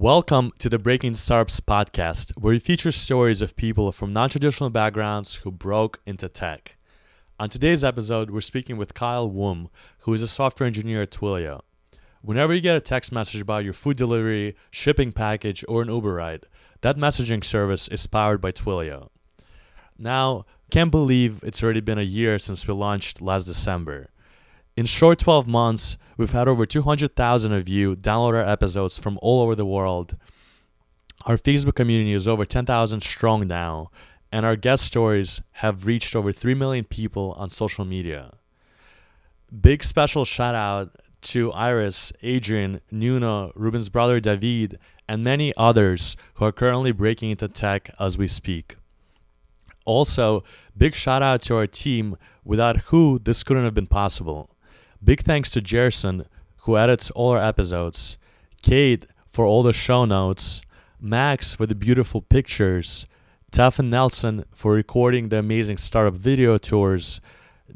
Welcome to the Breaking Startups podcast, where we feature stories of people from non traditional backgrounds who broke into tech. On today's episode, we're speaking with Kyle Woom, who is a software engineer at Twilio. Whenever you get a text message about your food delivery, shipping package, or an Uber ride, that messaging service is powered by Twilio. Now, can't believe it's already been a year since we launched last December. In short 12 months, we've had over 200,000 of you download our episodes from all over the world. Our Facebook community is over 10,000 strong now, and our guest stories have reached over 3 million people on social media. Big special shout out to Iris, Adrian, Nuno, Ruben's brother David, and many others who are currently breaking into tech as we speak. Also, big shout out to our team, without who this couldn't have been possible. Big thanks to Jerson, who edits all our episodes, Kate for all the show notes, Max for the beautiful pictures, Teffin Nelson for recording the amazing startup video tours,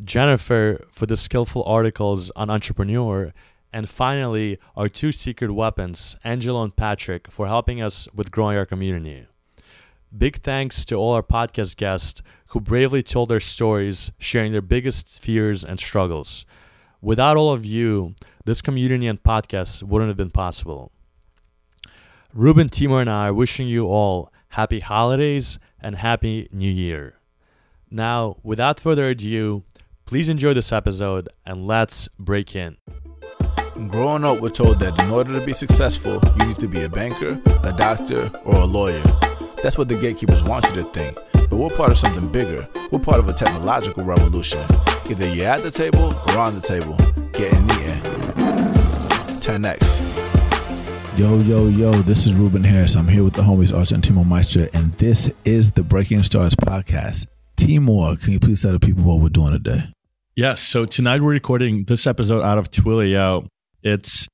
Jennifer for the skillful articles on Entrepreneur, and finally, our two secret weapons, Angelo and Patrick, for helping us with growing our community. Big thanks to all our podcast guests who bravely told their stories, sharing their biggest fears and struggles. Without all of you, this community and podcast wouldn't have been possible. Ruben, Timur, and I are wishing you all happy holidays and happy new year. Now, without further ado, please enjoy this episode and let's break in. Growing up, we're told that in order to be successful, you need to be a banker, a doctor, or a lawyer. That's what the gatekeepers want you to think. But we're part of something bigger. We're part of a technological revolution. Either you're at the table or on the table, getting eaten. 10x. Yo, yo, yo, this is Ruben Harris. I'm here with the homies Arch and Timur Meyster, and this is the Breaking Stars podcast. Timur, can you please tell the people what we're doing today? Yes. So tonight we're recording this episode out of Twilio. It's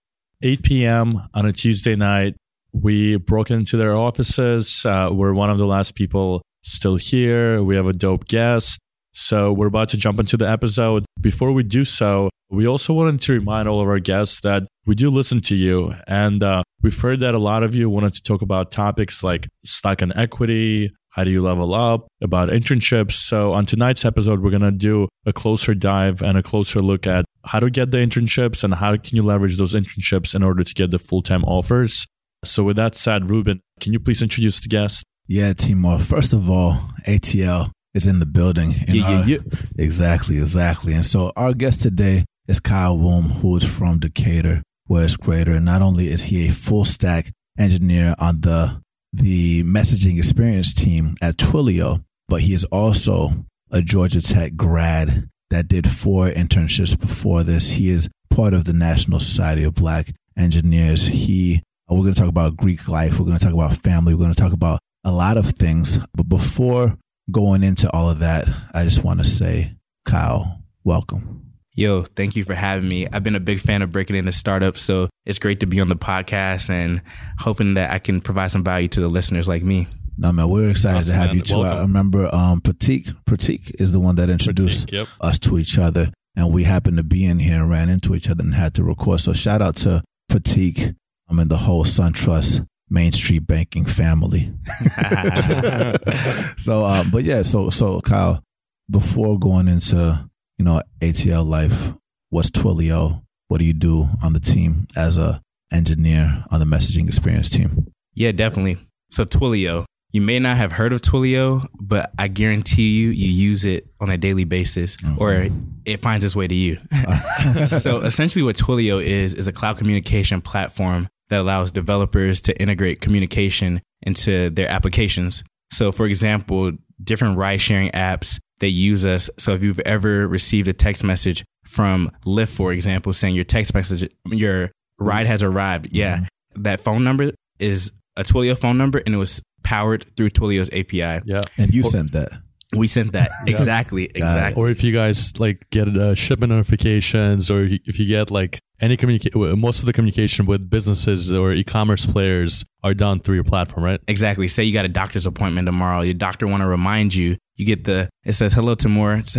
8 p.m. on a Tuesday night. We broke into their offices. Uh, we're one of the last people still here. We have a dope guest. So we're about to jump into the episode. Before we do so, we also wanted to remind all of our guests that we do listen to you. And uh, we've heard that a lot of you wanted to talk about topics like stock and equity, how do you level up, about internships. So on tonight's episode, we're going to do a closer dive and a closer look at how to get the internships and how can you leverage those internships in order to get the full-time offers. So with that said, Ruben, can you please introduce the guest? Yeah, Timur. First of all, ATL is in the building. Yeah, our, yeah, yeah. Exactly, exactly. And so our guest today is Kyle Woom, who is from Decatur, where it's greater. Not only is he a full stack engineer on the the messaging experience team at Twilio, but he is also a Georgia Tech grad that did four internships before this. He is part of the National Society of Black Engineers. He we're going to talk about Greek life. We're going to talk about family. We're going to talk about a lot of things. But before going into all of that, I just want to say, Kyle, welcome. Yo, thank you for having me. I've been a big fan of breaking into startups, so it's great to be on the podcast and hoping that I can provide some value to the listeners like me. No man, we're excited awesome, to have man. you too. Welcome. I remember um Pratik. Pratik is the one that introduced Pratik, yep. us to each other, and we happened to be in here and ran into each other and had to record. So shout out to Pratik. I'm in the whole SunTrust Main Street banking family. so, uh, but yeah, so so Kyle, before going into you know ATL life, what's Twilio? What do you do on the team as a engineer on the messaging experience team? Yeah, definitely. So Twilio, you may not have heard of Twilio, but I guarantee you, you use it on a daily basis, mm-hmm. or it finds its way to you. so essentially, what Twilio is is a cloud communication platform that allows developers to integrate communication into their applications. So, for example, different ride sharing apps they use us. So, if you've ever received a text message from Lyft, for example, saying your text message, your ride has arrived, yeah, mm-hmm. that phone number is a Twilio phone number and it was powered through Twilio's API. Yeah. And you or, sent that. We sent that exactly, exactly. Or if you guys like get uh, shipment notifications, or if you get like any communication, most of the communication with businesses or e-commerce players are done through your platform, right? Exactly. Say you got a doctor's appointment tomorrow. Your doctor want to remind you. You get the it says hello Timur. It's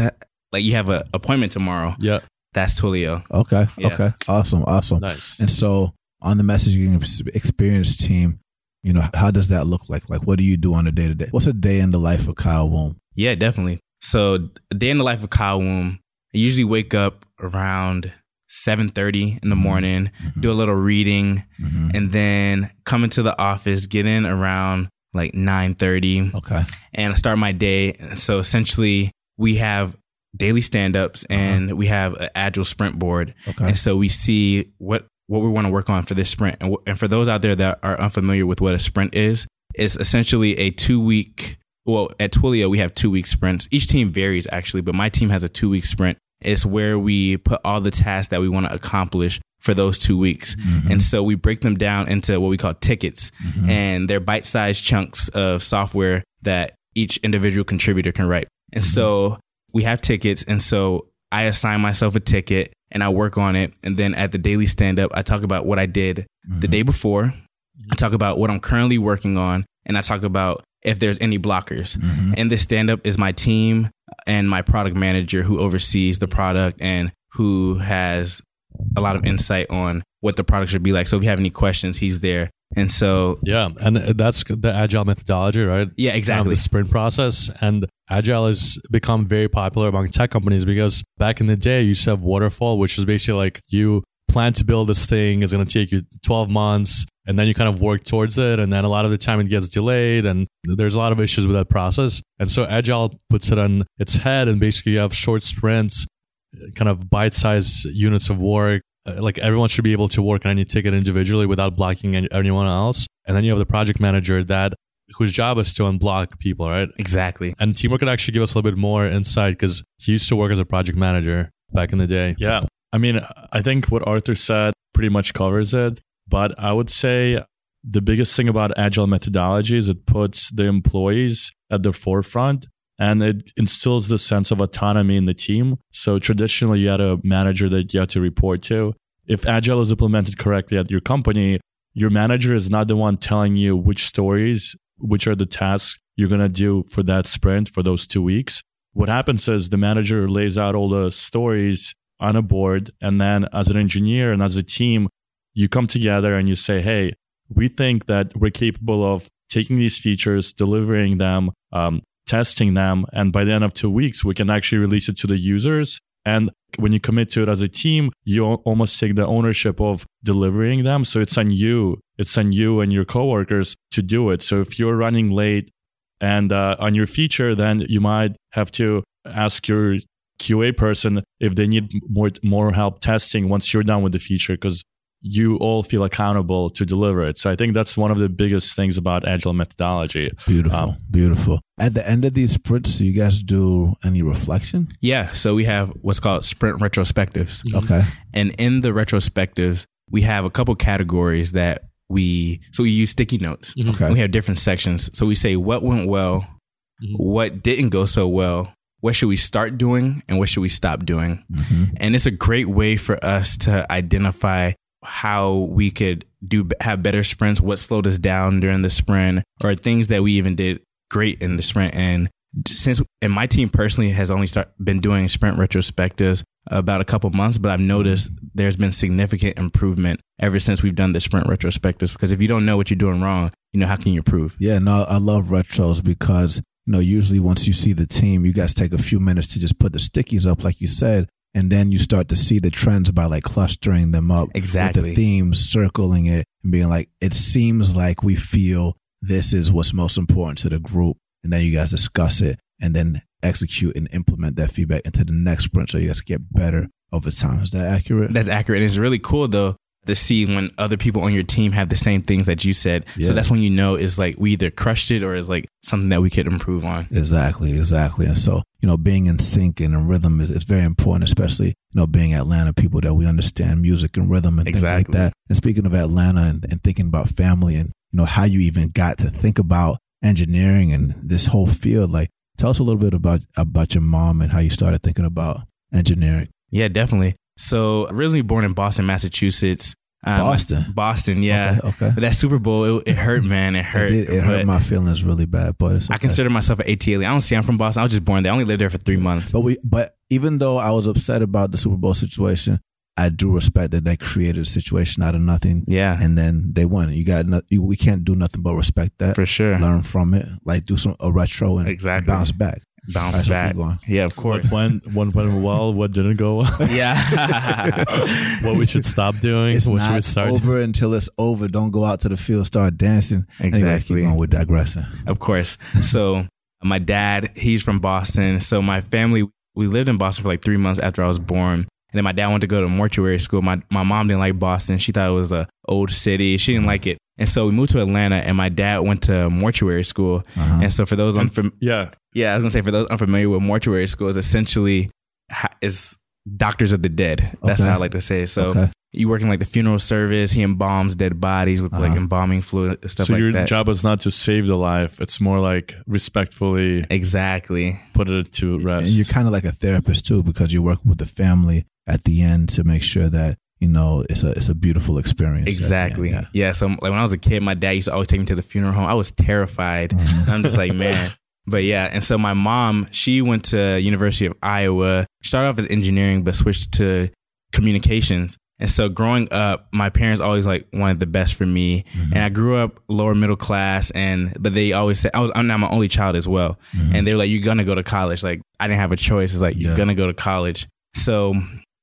like you have an appointment tomorrow. Yeah. That's Twilio. Okay. Yeah. Okay. Awesome. Awesome. Nice. And so on the messaging experience team, you know, how does that look like? Like, what do you do on a day to day? What's a day in the life of Kyle Woom? Yeah, definitely. So, a day in the life of Kyle Woom, I usually wake up around 7.30 in the mm-hmm. morning, mm-hmm. do a little reading, mm-hmm. and then come into the office, get in around like 9.30. Okay. And I start my day. So, essentially, we have daily stand-ups uh-huh. and we have an agile sprint board. Okay. And so we see what what we want to work on for this sprint. And, w- and for those out there that are unfamiliar with what a sprint is, it's essentially a two week. Well, at Twilio, we have two week sprints. Each team varies actually, but my team has a two week sprint. It's where we put all the tasks that we want to accomplish for those two weeks. Mm-hmm. And so we break them down into what we call tickets. Mm-hmm. And they're bite sized chunks of software that each individual contributor can write. And mm-hmm. so we have tickets. And so I assign myself a ticket and I work on it. And then at the daily stand up, I talk about what I did mm-hmm. the day before. I talk about what I'm currently working on. And I talk about if there's any blockers. Mm-hmm. And this stand up is my team and my product manager who oversees the product and who has a lot of insight on what the product should be like. So if you have any questions, he's there. And so, yeah, and that's the agile methodology, right? Yeah, exactly. Um, the sprint process and agile has become very popular among tech companies because back in the day, you used to have waterfall, which is basically like you plan to build this thing is going to take you 12 months and then you kind of work towards it and then a lot of the time it gets delayed and there's a lot of issues with that process and so agile puts it on its head and basically you have short sprints kind of bite-sized units of work Uh, like everyone should be able to work on any ticket individually without blocking any, anyone else. And then you have the project manager that whose job is to unblock people, right? Exactly. And Timur could actually give us a little bit more insight because he used to work as a project manager back in the day. Yeah. I mean, I think what Artur said pretty much covers it. But I would say the biggest thing about agile methodology is it puts the employees at the forefront and it instills the sense of autonomy in the team. So traditionally, you had a manager that you had to report to. If Agile is implemented correctly at your company, your manager is not the one telling you which stories, which are the tasks you're going to do for that sprint for those two weeks. What happens is the manager lays out all the stories on a board. And then as an engineer and as a team, you come together and you say, Hey, we think that we're capable of taking these features, delivering them, um, testing them. And by the end of two weeks, we can actually release it to the users. And when you commit to it as a team, you almost take the ownership of delivering them. So it's on you. It's on you and your coworkers to do it. So if you're running late and uh, on your feature, then you might have to ask your QA person if they need more more help testing once you're done with the feature because you all feel accountable to deliver it. So I think that's one of the biggest things about agile methodology. Beautiful, um, beautiful. At the end of these sprints, do you guys do any reflection? Yeah. So we have what's called sprint retrospectives. Mm-hmm. Okay. And in the retrospectives, we have a couple categories that we so we use sticky notes. Mm-hmm. Okay. We have different sections. So we say what went well, mm-hmm. what didn't go so well, what should we start doing, and what should we stop doing. Mm-hmm. And it's a great way for us to identify how we could do have better sprints, what slowed us down during the sprint, or things that we even did great in the sprint. And since and my team personally has only start been doing sprint retrospectives about a couple months, but I've noticed there's been significant improvement ever since we've done the sprint retrospectives. Because if you don't know what you're doing wrong, you know how can you improve? Yeah, no, I love retros because you know usually once you see the team, you guys take a few minutes to just put the stickies up, like you said, and then you start to see the trends by like clustering them up exactly with the themes circling it and being like it seems like we feel this is what's most important to the group and then you guys discuss it and then execute and implement that feedback into the next sprint so you guys get better over time is that accurate that's accurate and it's really cool though to see when other people on your team have the same things that you said. Yeah. So that's when you know it's like we either crushed it or it's like something that we could improve on. Exactly, exactly. And so, you know, being in sync and in rhythm is, is very important, especially, you know, being Atlanta people that we understand music and rhythm and exactly. things like that. And speaking of Atlanta and, and thinking about family and, you know, how you even got to think about engineering and this whole field, like tell us a little bit about about your mom and how you started thinking about engineering. Yeah, definitely. So originally born in Boston, Massachusetts. Um, Boston. Boston, yeah. Okay. okay. But that Super Bowl, it, it hurt, man. It hurt. It, did, it hurt my feelings really bad, but okay. I consider myself an ATL. I don't see I'm from Boston. I was just born there. I only lived there for three months. But we, but even though I was upset about the Super Bowl situation, I do respect that they created a situation out of nothing. Yeah. And then they won. You got no, you, we can't do nothing but respect that. For sure. Learn from it. Like do some a retro and Exactly. bounce back. Bounce All right, back. Yeah, of What course. went, what went well, what didn't go well, yeah. what we should stop doing, It's what should we not start over until it's over. Don't go out to the field, start dancing. Anyway, Exactly. keep going with digressing. Of course. So my dad, he's from Boston. So my family, we lived in Boston for like three months after I was born. And then my dad went to go to mortuary school. My my mom didn't like Boston. She thought it was a old city. She didn't like it. And so we moved to Atlanta, and my dad went to mortuary school. Uh-huh. And so for those unfamiliar, Yeah. yeah, I was gonna say for those unfamiliar with mortuary school, is essentially ha- is doctors of the dead. That's Okay. how I like to say it. So Okay. you work in like the funeral service. He embalms dead bodies with like Uh-huh. embalming fluid and stuff so like your that. job is not to save the life; it's more like respectfully exactly. put it to rest. And you're kind of like a therapist too, because you work with the family at the end to make sure that you know it's a it's a beautiful experience. end, Exactly. yeah. Yeah. So like when I was a kid, my dad used to always take me to the funeral home. I was terrified. Mhm. I'm just like, man. But yeah, and so my mom, she went to University of Iowa. Started off as engineering, but switched to communications. And so growing up, my parents always like wanted the best for me. Mm-hmm. And I grew up lower middle class and but they always said I was I'm now my only child as well. And they were like, You're gonna go to college. Like I didn't have a choice. It's like you're Yeah. gonna go to college. So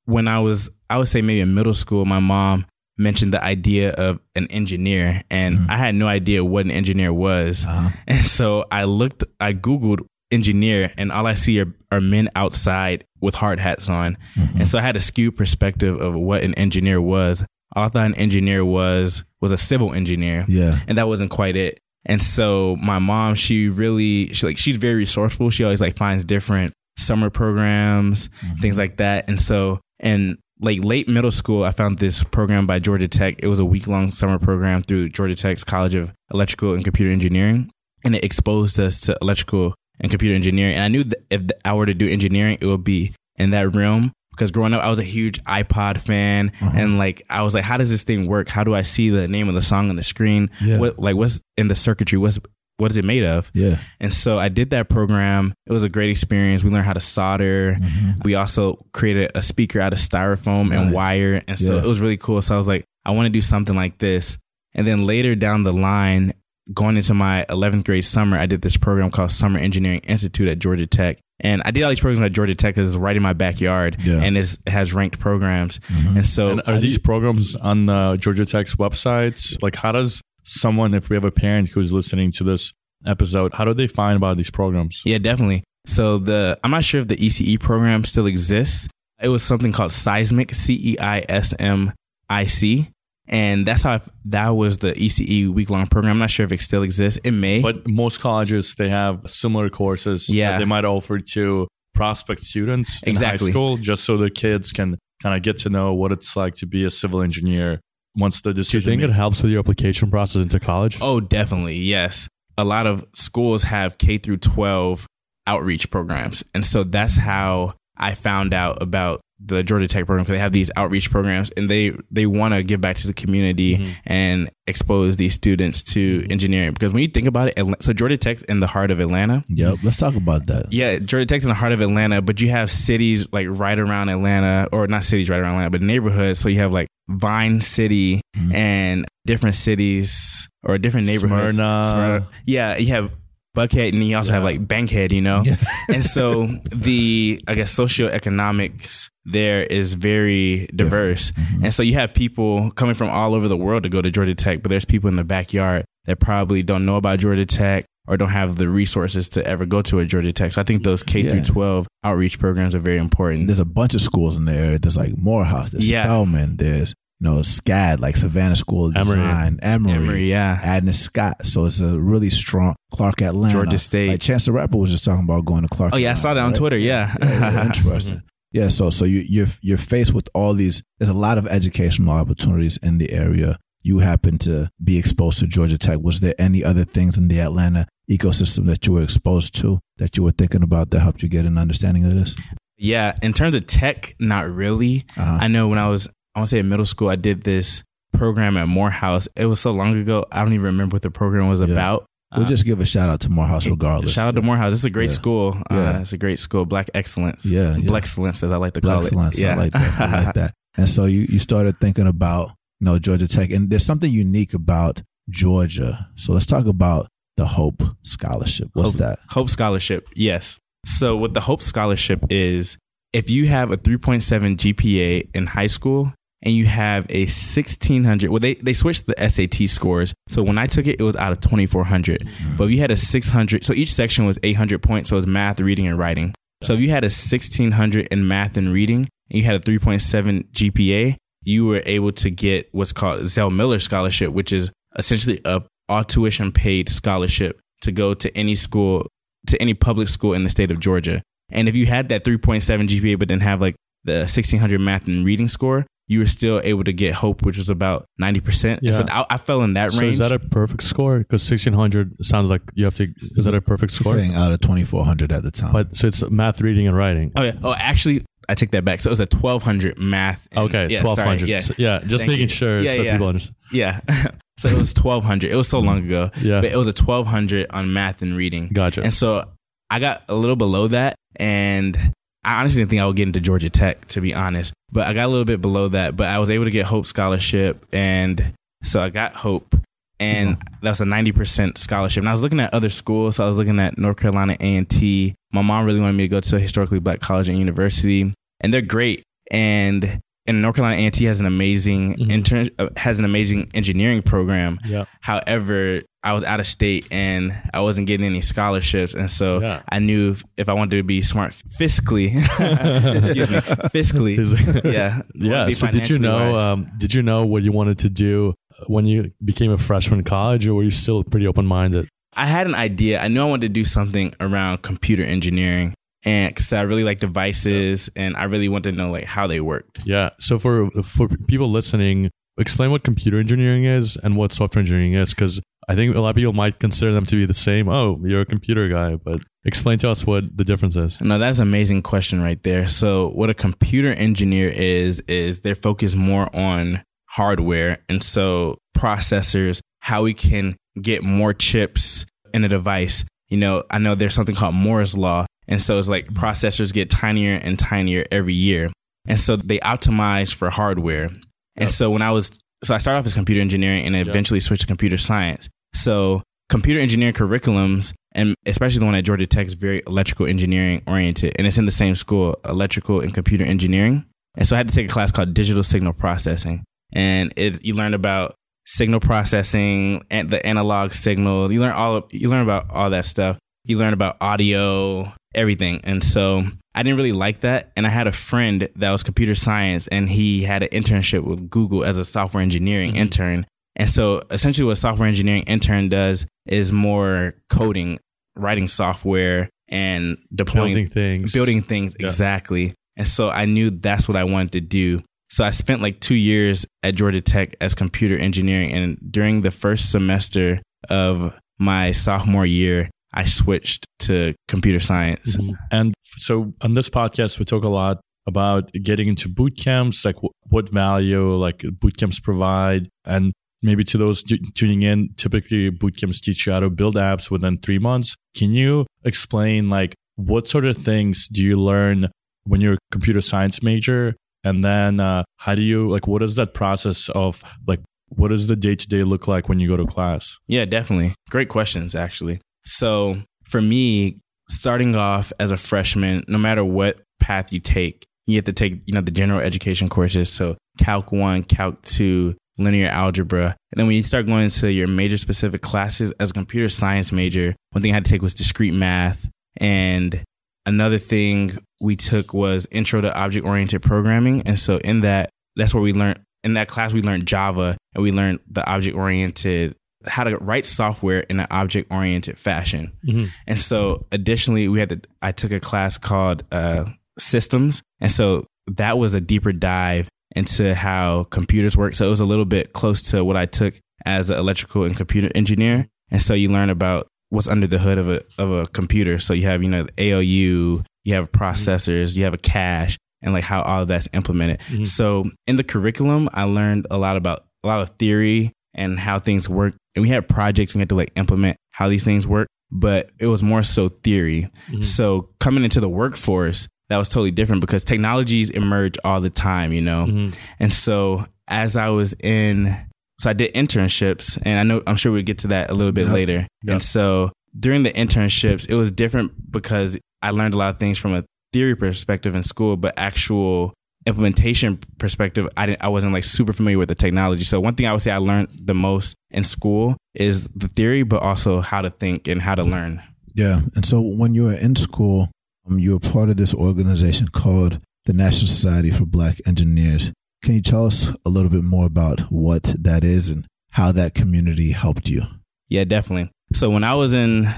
when I was I would say maybe in middle school, my mom mentioned the idea of an engineer and Mhm. I had no idea what an engineer was. Uh-huh. And so I looked, I Googled engineer, and all I see are, are men outside with hard hats on. Mhm. And so I had a skewed perspective of what an engineer was. All I thought an engineer was was a civil engineer, Yeah. and that wasn't quite it. And so my mom, she really, she like she's very resourceful. She always like finds different summer programs, Mm-hmm. things like that. And so, and like late middle school, I found this program by Georgia Tech. It was a week long summer program through Georgia Tech's College of Electrical and Computer Engineering. And it exposed us to electrical and computer engineering. And I knew that if I were to do engineering, it would be in that realm. Because growing up, I was a huge iPod fan, Uh-huh. and like I was like, "How does this thing work? How do I see the name of the song on the screen? Yeah. What like what's in the circuitry? What's what is it made of?" Yeah. And so I did that program. It was a great experience. We learned how to solder. Mhm. We also created a speaker out of styrofoam and wire. And so Yeah. it was really cool. So I was like, I want to do something like this. And then later down the line, going into my 11th grade summer, I did this program called Summer Engineering Institute at Georgia Tech. And I did all these programs at Georgia Tech because it's right in my backyard Yeah. and it's, it has ranked programs. Mhm. And so and are these programs on uh, Georgia Tech's websites? Like, how does someone, if we have a parent who's listening to this episode, how do they find about these programs? Yeah, definitely. So the I'm not sure if the ECE program still exists. It was something called Seismic, C E I S M I C, and that's how I, that was the ECE week long program. I'm not sure if it still exists. It may. But most colleges they have similar courses Yeah. that they might offer to prospect students in high school, just so the kids can kind of get to know what it's like to be a civil engineer once the Do you decision. think it helps with your application process into college? oh, definitely yes. A lot of schools have K through 12 outreach programs, and so that's how I found out about the Georgia Tech program because they have these outreach programs and they they want to give back to the community Mhm. and expose these students to engineering because when you think about it so Georgia Tech's in the heart of Atlanta Yep. Let's talk about that. yeah Georgia Tech's in the heart of Atlanta but you have cities like right around Atlanta or not cities right around Atlanta but neighborhoods so you have like Vine City Mhm. and different cities or different neighborhoods Smyrna. yeah you have Buckhead and you also have like Bankhead you know Yeah. and so the I guess socioeconomics there is very diverse. Mhm. And so you have people coming from all over the world to go to Georgia Tech, but there's people in the backyard that probably don't know about Georgia Tech or don't have the resources to ever go to a Georgia Tech. So I think those K through twelve outreach programs are very important. There's a bunch of schools in the area. There's like Morehouse. There's Yeah. Spelman. There's you know SCAD, like Savannah School of Emory. Design, Emory, Emory, yeah. Agnes Scott. So it's a really strong Clark Atlanta. Georgia State. Like Chance the Rapper was just talking about going to Clark. Oh yeah, I saw that on right? Twitter. Yeah. Yeah, yeah, interesting. Mm-hmm. Yeah, so so you you're you're faced with all these. There's a lot of educational opportunities in the area. You happen to be exposed to Georgia Tech. Was there any other things in the Atlanta ecosystem that you were exposed to that you were thinking about that helped you get an understanding of this? yeah. In terms of tech, not really. Uh-huh. I know when I was, I want to say in middle school, I did this program at Morehouse. It was so long ago, I don't even remember what the program was Yeah. about. We'll Uh, just give a shout out to Morehouse regardless. Shout out to Morehouse. It's a great Yeah. school. Uh, Yeah. It's a great school. Black excellence. Yeah, yeah. Black excellence, as I like to call Black excellence. it. Yeah. I like that. I like that. And so you, you started thinking about, you know, Georgia Tech. And there's something unique about Georgia. So let's talk about the Hope Scholarship. What's Hope, that? Hope Scholarship, yes. So what the Hope Scholarship is, if you have a 3.7 GPA in high school and you have a 1600, well, they, they switched the SAT scores. So when I took it, it was out of 2400. Mm-hmm. But if you had a 600, so each section was 800 points. So it was math, reading, and writing. So if you had a 1600 in math and reading and you had a 3.7 GPA, you were able to get what's called Zell Miller Scholarship, which is essentially a all tuition paid scholarship to go to any school, to any public school in the state of Georgia. And if you had that 3.7 GPA, but didn't have like the 1600 math and reading score, you were still able to get Hope, which was about 90%. Yeah. So I, I fell in that So range. is that a perfect score? Because sixteen hundred sounds like you have to. Is that a perfect score? Saying out of 2,400 at the time. But so it's math, reading, and writing. oh, yeah. Oh, actually, I take that back. So it was a 1200 math. and- Okay, yeah, twelve sorry, hundred. Yeah. Yeah. just Thank making you. sure Yeah, so yeah. people understand. Yeah. so it was 1200. It was so long ago. Yeah. But it was a 1200 on math and reading. Gotcha. And so I got a little below that. And I honestly didn't think I would get into Georgia Tech, to be honest. But I got a little bit below that. But I was able to get Hope Scholarship. And so I got Hope. And that's a 90% scholarship. And I was looking at other schools. So I was looking at North Carolina A&T. My mom really wanted me to go to a historically black college and university. And they're great. And and North Carolina A&T has an amazing Mhm. intern uh, has an amazing engineering program. Yeah. However, I was out of state and I wasn't getting any scholarships, and so Yeah. I knew if, if I wanted to be smart fiscally, excuse me, fiscally, yeah, Yeah. So did you know? Um, did you know what you wanted to do when you became a freshman in college, or were you still pretty open minded? I had an idea. I knew I wanted to do something around computer engineering, and because I really like devices, and I really want to know like how they worked. Yeah. So for for people listening, explain what computer engineering is and what software engineering is, because I think a lot of people might consider them to be the same. Oh, you're a computer guy, but explain to us what the difference is. No, that's an amazing question right there. So, what a computer engineer is, is they're focused more on hardware. And so, processors, how we can get more chips in a device. You know, I know there's something called Moore's Law. And so, it's like processors get tinier and tinier every year. And so, they optimize for hardware. And Yep. so, when I was, so I started off as computer engineering and Yep. eventually switched to computer science. So, computer engineering curriculums and especially the one at Georgia Tech is very electrical engineering oriented, and it's in the same school, electrical and computer engineering. And so I had to take a class called digital signal processing, and it you learn about signal processing and the analog signals. You learn all of, you learn about all that stuff. You learn about audio, everything. And so I didn't really like that. And I had a friend that was computer science, and he had an internship with Google as a software engineering Mhm. intern. And so essentially, what a software engineering intern does is more coding, writing software, and deploying, Building things. building things Yeah. exactly. And so I knew that's what I wanted to do. So I spent like two years at Georgia Tech as computer engineering. And during the first semester of my sophomore year, I switched to computer science. Mhm. And so on this podcast, we talk a lot about getting into boot camps, like wh- what value like boot camps provide, and maybe to those t- tuning in, typically boot camps teach you how to build apps within three months. Can you explain like what sort of things do you learn when you're a computer science major, and then uh, how do you like what is that process of like what does the day to day look like when you go to class? Yeah, definitely. Great questions, actually. So for me, starting off as a freshman, no matter what path you take, you have to take, you know, the general education courses. So Calc 1, Calc 2, linear algebra. And then when you start going into your major specific classes as a computer science major, one thing I had to take was discrete math. And another thing we took was intro to object oriented programming. And so in that, that's where we learned, in that class, we learned Java and we learned the object oriented how to write software in an object oriented fashion. Mhm. And so additionally, we had to, I took a class called uh, systems. And so that was a deeper dive into how computers work. So it was a little bit close to what I took as an electrical and computer engineer. And so you learn about what's under the hood of a, of a computer. So you have, you know, the ALU, you have processors, you have a cache and like how all of that's implemented. Mhm. So in the curriculum, I learned a lot about a lot of theory and how things work. And we had projects we had to like implement how these things work, but it was more so theory. Mhm. So coming into the workforce, that was totally different because technologies emerge all the time, you know? Mhm. And so as I was in, so I did internships, and I know I'm sure we'll get to that a little bit later. And so during the internships, it was different because I learned a lot of things from a theory perspective in school, but actual implementation perspective, I didn't, I wasn't like super familiar with the technology. So one thing I would say I learned the most in school is the theory, but also how to think and how to learn. Yeah. And so when you were in school, um, you were part of this organization called the National Society for Black Engineers. Can you tell us a little bit more about what that is and how that community helped you? Yeah, definitely. So when I was in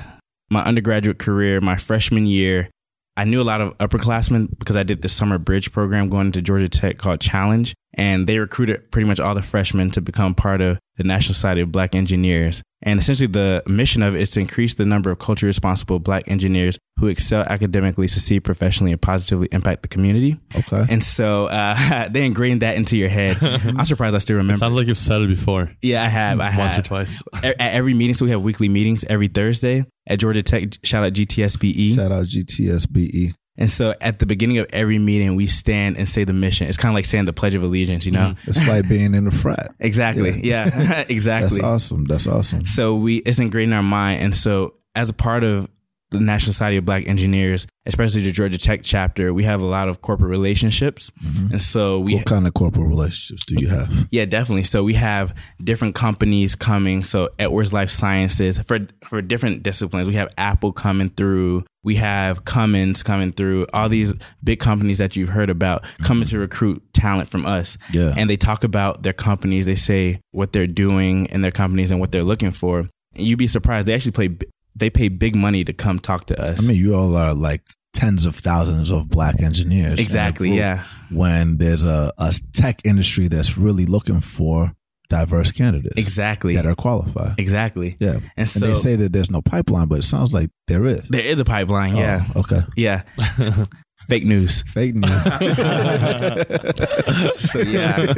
my undergraduate career, my freshman year, I knew a lot of upperclassmen because I did the summer bridge program going to Georgia Tech called Challenge. And they recruited pretty much all the freshmen to become part of the National Society of Black Engineers. And essentially, the mission of it is to increase the number of culturally responsible black engineers who excel academically, succeed professionally, and positively impact the community. Okay. And so uh, they ingrained that into your head. I'm surprised I still remember. Sounds like you've said it before, yeah, I have. I have once or twice. at at every meeting. So we have weekly meetings every Thursday at Georgia Tech. Shout out GTSBE. Shout out GTSBE. And so at the beginning of every meeting, we stand and say the mission. It's kind of like saying the Pledge of Allegiance, you know? Mm. It's like being in the frat. Exactly. Yeah, exactly. That's awesome. That's awesome. So we it's ingrained in our mind. And so as a part of the National Society of Black Engineers, especially the Georgia Tech chapter, we have a lot of corporate relationships. Mm-hmm. And so we What kind of corporate relationships do you have? Yeah, definitely. So we have different companies coming. So Edwards Life Sciences for for different disciplines. We have Apple coming through. We have Cummins coming through. All these big companies that you've heard about coming mm-hmm. to recruit talent from us. Yeah. And they talk about their companies. They say what they're doing in their companies and what they're looking for. And you'd be surprised. They actually play. They pay big money to come talk to us. I mean, you all are like tens of thousands of black engineers. exactly. Yeah. When there's a, a tech industry that's really looking for diverse candidates Exactly. that are qualified. Exactly. Yeah. And And so they say that there's no pipeline, but it sounds like there is. there is a pipeline. Yeah. Oh, okay. Yeah. Fake news. Fake news. so yeah.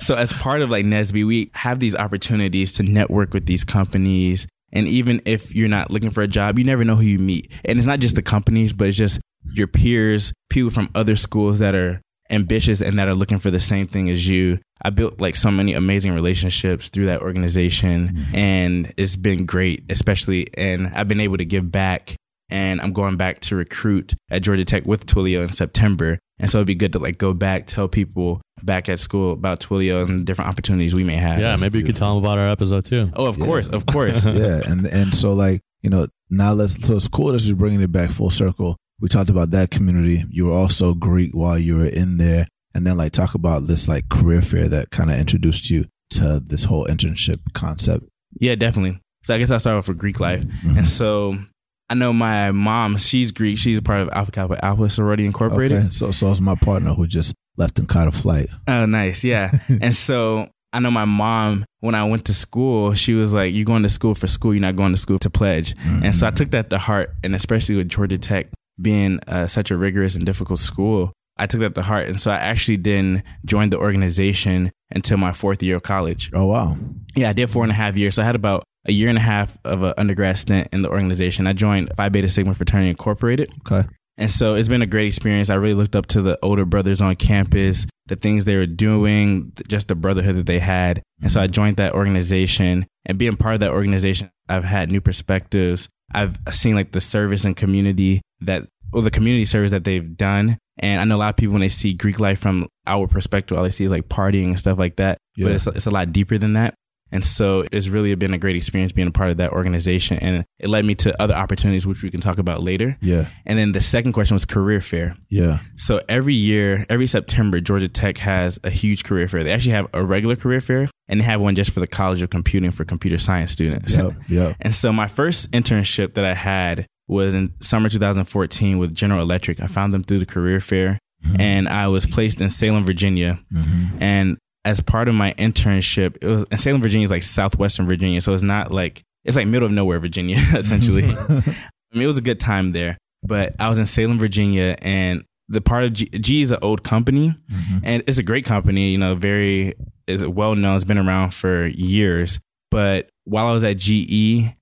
so as part of like NSBE, we have these opportunities to network with these companies. And even if you're not looking for a job, you never know who you meet. And it's not just the companies, but it's just your peers, people from other schools that are ambitious and that are looking for the same thing as you. I built like so many amazing relationships through that organization mm-hmm. and it's been great, especially and I've been able to give back and I'm going back to recruit at Georgia Tech with Twilio in September. And so it'd be good to like go back, tell people back at school about Twilio and different opportunities we may have. Yeah, maybe you could tell them about our episode too. Oh, of course, of course. yeah. And and so like, you know, now let's so it's cool that you're bringing it back full circle. We talked about that community. You were also Greek while you were in there. And then like talk about this like career fair that kind of introduced you to this whole internship concept. Yeah, definitely. So I guess I'll start off with Greek life. Mm-hmm. And so I know my mom, she's Greek. She's a part of Alpha Kappa Alpha Sorority Incorporated. Okay. So so it's my partner who just left and caught a flight. Oh, nice. Yeah. and so I know my mom, when I went to school, she was like, You're going to school for school. You're not going to school to pledge. And so I took that to heart. And especially with Georgia Tech being uh, such a rigorous and difficult school, I took that to heart. And so I actually didn't join the organization until my fourth year of college. Oh wow. Yeah, I did four and a half years. So I had about a year and a half of an undergrad stint in the organization. I joined Phi Beta Sigma Fraternity Incorporated. Okay. And so it's been a great experience. I really looked up to the older brothers on campus, the things they were doing, just the brotherhood that they had. And so I joined that organization and being part of that organization, I've had new perspectives. I've seen like the service and community that, or the community service that they've done. And I know a lot of people when they see Greek life from our perspective, all they see is like partying and stuff like that. Yeah. But it's, it's a lot deeper than that. And so it's really been a great experience being a part of that organization. And it led me to other opportunities, which we can talk about later. Yeah. And then the second question was career fair. Yeah. So every year, every September, Georgia Tech has a huge career fair. They actually have a regular career fair and they have one just for the College of Computing for computer science students. Yep. Yep. And so my first internship that I had was in summer 2014 with General Electric. I found them through the career fair mm-hmm. and I was placed in Salem, Virginia. Mm-hmm. And as part of my internship, it was and Salem, Virginia is like southwestern Virginia. So it's not like it's like middle of nowhere, Virginia, essentially. I mean, it was a good time there. But I was in Salem, Virginia, and the part of G, G is an old company, mm-hmm. and it's a great company. You know, very is well known. It's been around for years. But while I was at GE,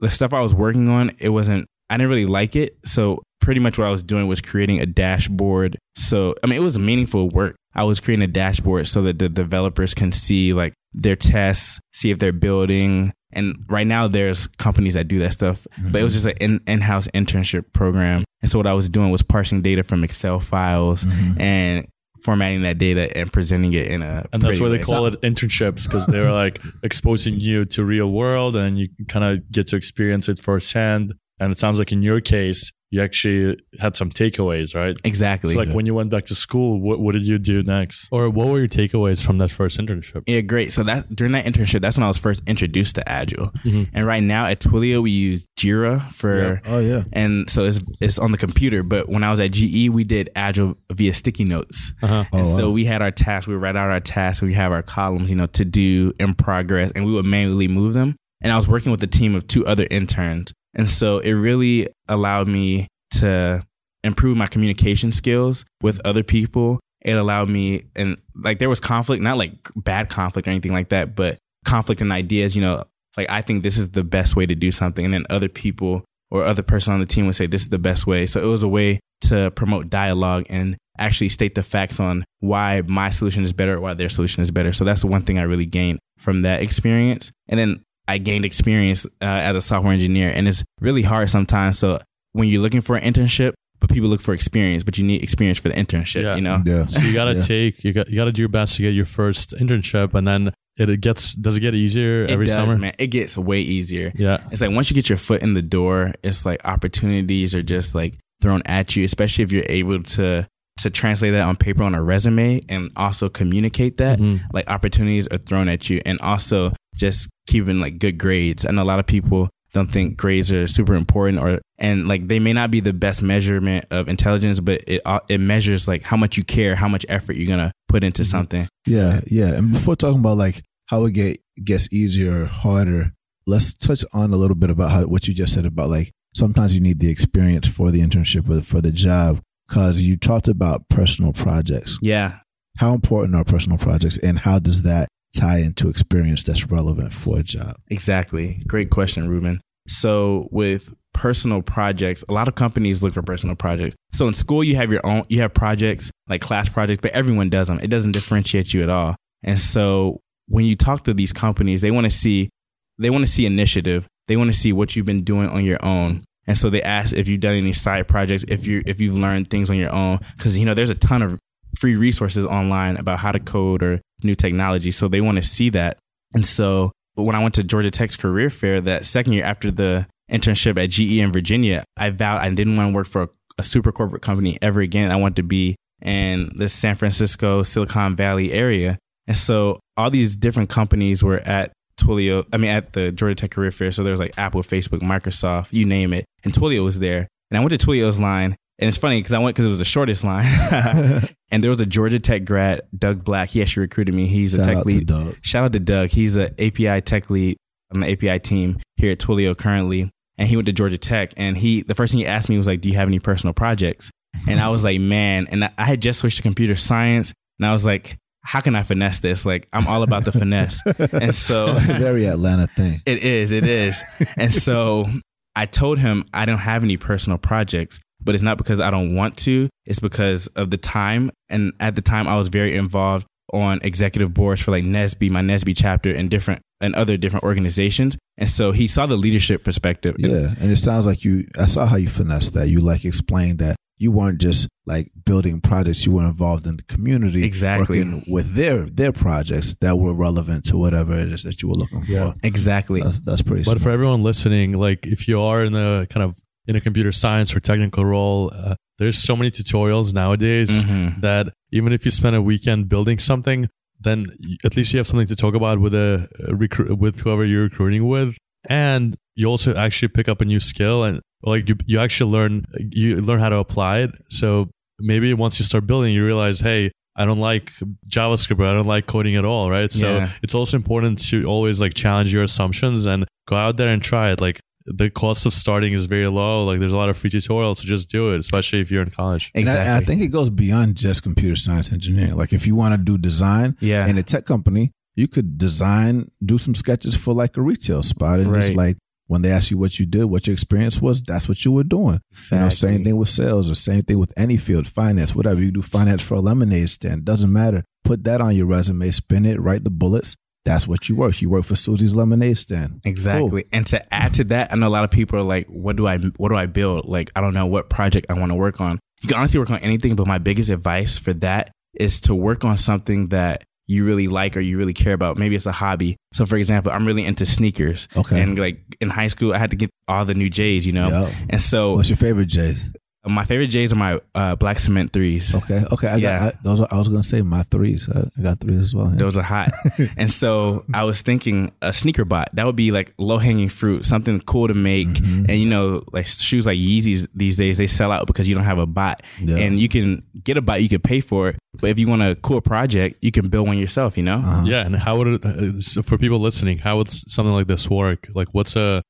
the stuff I was working on, it wasn't. I didn't really like it. So pretty much what I was doing was creating a dashboard. So, I mean, it was meaningful work. I was creating a dashboard so that the developers can see like their tests, see if they're building. And right now, there's companies that do that stuff, mm-hmm. but it was just an in, in-house internship program. And so what I was doing was parsing data from Excel files mm-hmm. and formatting that data and presenting it in a and that's why they call it internships because they're like exposing you to real world and you kind of get to experience it firsthand and it sounds like in your case you actually had some takeaways, right? Exactly. So like yeah. when you went back to school, what, what did you do next? Or what were your takeaways from that first internship? Yeah, great. So that during that internship, that's when I was first introduced to Agile. Mm-hmm. And right now at Twilio, we use Jira for. Yeah. Oh yeah. And so it's it's on the computer. But when I was at GE, we did Agile via sticky notes. Uh-huh. And oh, so wow. we had our tasks. We write out our tasks. We have our columns, you know, to do in progress, and we would manually move them. And I was working with a team of two other interns. And so it really allowed me to improve my communication skills with other people. It allowed me, and like there was conflict, not like bad conflict or anything like that, but conflict in ideas, you know, like I think this is the best way to do something. And then other people or other person on the team would say this is the best way. So it was a way to promote dialogue and actually state the facts on why my solution is better or why their solution is better. So that's the one thing I really gained from that experience. And then I gained experience uh, as a software engineer, and it's really hard sometimes. So when you're looking for an internship, but people look for experience, but you need experience for the internship. Yeah. You know, yeah. So you gotta yeah. take you got you gotta do your best to get your first internship, and then it, it gets does it get easier every it does, summer? Man, it gets way easier. Yeah, it's like once you get your foot in the door, it's like opportunities are just like thrown at you, especially if you're able to to translate that on paper on a resume and also communicate that. Mm-hmm. Like opportunities are thrown at you, and also just keeping like good grades. And a lot of people don't think grades are super important or and like they may not be the best measurement of intelligence but it uh, it measures like how much you care how much effort you're gonna put into mm-hmm. something yeah yeah and before talking about like how it get gets easier or harder let's touch on a little bit about how what you just said about like sometimes you need the experience for the internship or for the job because you talked about personal projects yeah how important are personal projects and how does that tie into experience that's relevant for a job? Exactly. Great question, Ruben. So with personal projects, a lot of companies look for personal projects. So in school, you have your own, you have projects like class projects, but everyone does them. It doesn't differentiate you at all. And so when you talk to these companies, they want to see, they want to see initiative. They want to see what you've been doing on your own. And so they ask if you've done any side projects, if you if you've learned things on your own, because you know there's a ton of free resources online about how to code or new technology. So they want to see that. And so when I went to Georgia Tech's career fair that second year after the internship at GE in Virginia, I vowed I didn't want to work for a, a super corporate company ever again. I wanted to be in the San Francisco, Silicon Valley area. And so all these different companies were at Twilio, I mean, at the Georgia Tech Career Fair. So there was like Apple, Facebook, Microsoft, you name it. And Twilio was there. And I went to Twilio's line and it's funny because I went because it was the shortest line. and there was a Georgia Tech grad, Doug Black. He actually recruited me. He's Shout a tech lead. Shout out to Doug. He's an API tech lead on the API team here at Twilio currently. And he went to Georgia Tech. And he, the first thing he asked me was like, "Do you have any personal projects?" And I was like, "Man!" And I had just switched to computer science, and I was like, how can I finesse this? Like I'm all about the finesse. And so it's a very Atlanta thing. It is, it is. and so I told him I don't have any personal projects but it's not because I don't want to. It's because of the time. And at the time, I was very involved on executive boards for like NSBE, my NSBE chapter, and different and other different organizations. And so he saw the leadership perspective. Yeah, and it sounds like you. I saw how you finessed that. You like explained that you weren't just like building projects; you were involved in the community, exactly, working with their their projects that were relevant to whatever it is that you were looking for. Yeah. Exactly. That's, that's pretty. But smart. for everyone listening, like if you are in the kind of in a computer science or technical role, uh, there's so many tutorials nowadays mm-hmm. that even if you spend a weekend building something, then at least you have something to talk about with a, a recru- with whoever you're recruiting with, and you also actually pick up a new skill and like you you actually learn you learn how to apply it. So maybe once you start building, you realize, hey, I don't like JavaScript or I don't like coding at all, right? So yeah. it's also important to always like challenge your assumptions and go out there and try it. Like the cost of starting is very low. Like there's a lot of free tutorials, so just do it, especially if you're in college. Exactly. And I, and I think it goes beyond just computer science engineering. Like if you want to do design yeah. in a tech company, you could design, do some sketches for like a retail spot and right. just like when they ask you what you did, what your experience was, that's what you were doing. You know, same thing with sales or same thing with any field, finance, whatever. You do finance for a lemonade stand, doesn't matter. Put that on your resume, spin it, write the bullets. That's what you work. You work for Susie's lemonade stand. Exactly. And to add to that, I know a lot of people are like, what do I what do I build? Like I don't know what project I want to work on. You can honestly work on anything, but my biggest advice for that is to work on something that you really like or you really care about. Maybe it's a hobby. So for example, I'm really into sneakers. Okay. And like in high school I had to get all the new J's, you know? Yeah. And so What's your favorite J's? My favorite J's are my uh, black cement threes. Okay, okay. I Yeah. got I, those. Are, I was gonna say my threes. I, I got threes as well. yeah. Those are hot. and so I was thinking a sneaker bot. That would be like low hanging fruit, something cool to make. Mm-hmm. And you know, like shoes like Yeezys these days, they sell out because you don't have a bot. Yeah. And you can get a bot, you can pay for it. But if you want a cool project, you can build one yourself, you know? Uh-huh. Yeah, and how would it, uh, so for people listening? How would something like this work? Like, what's a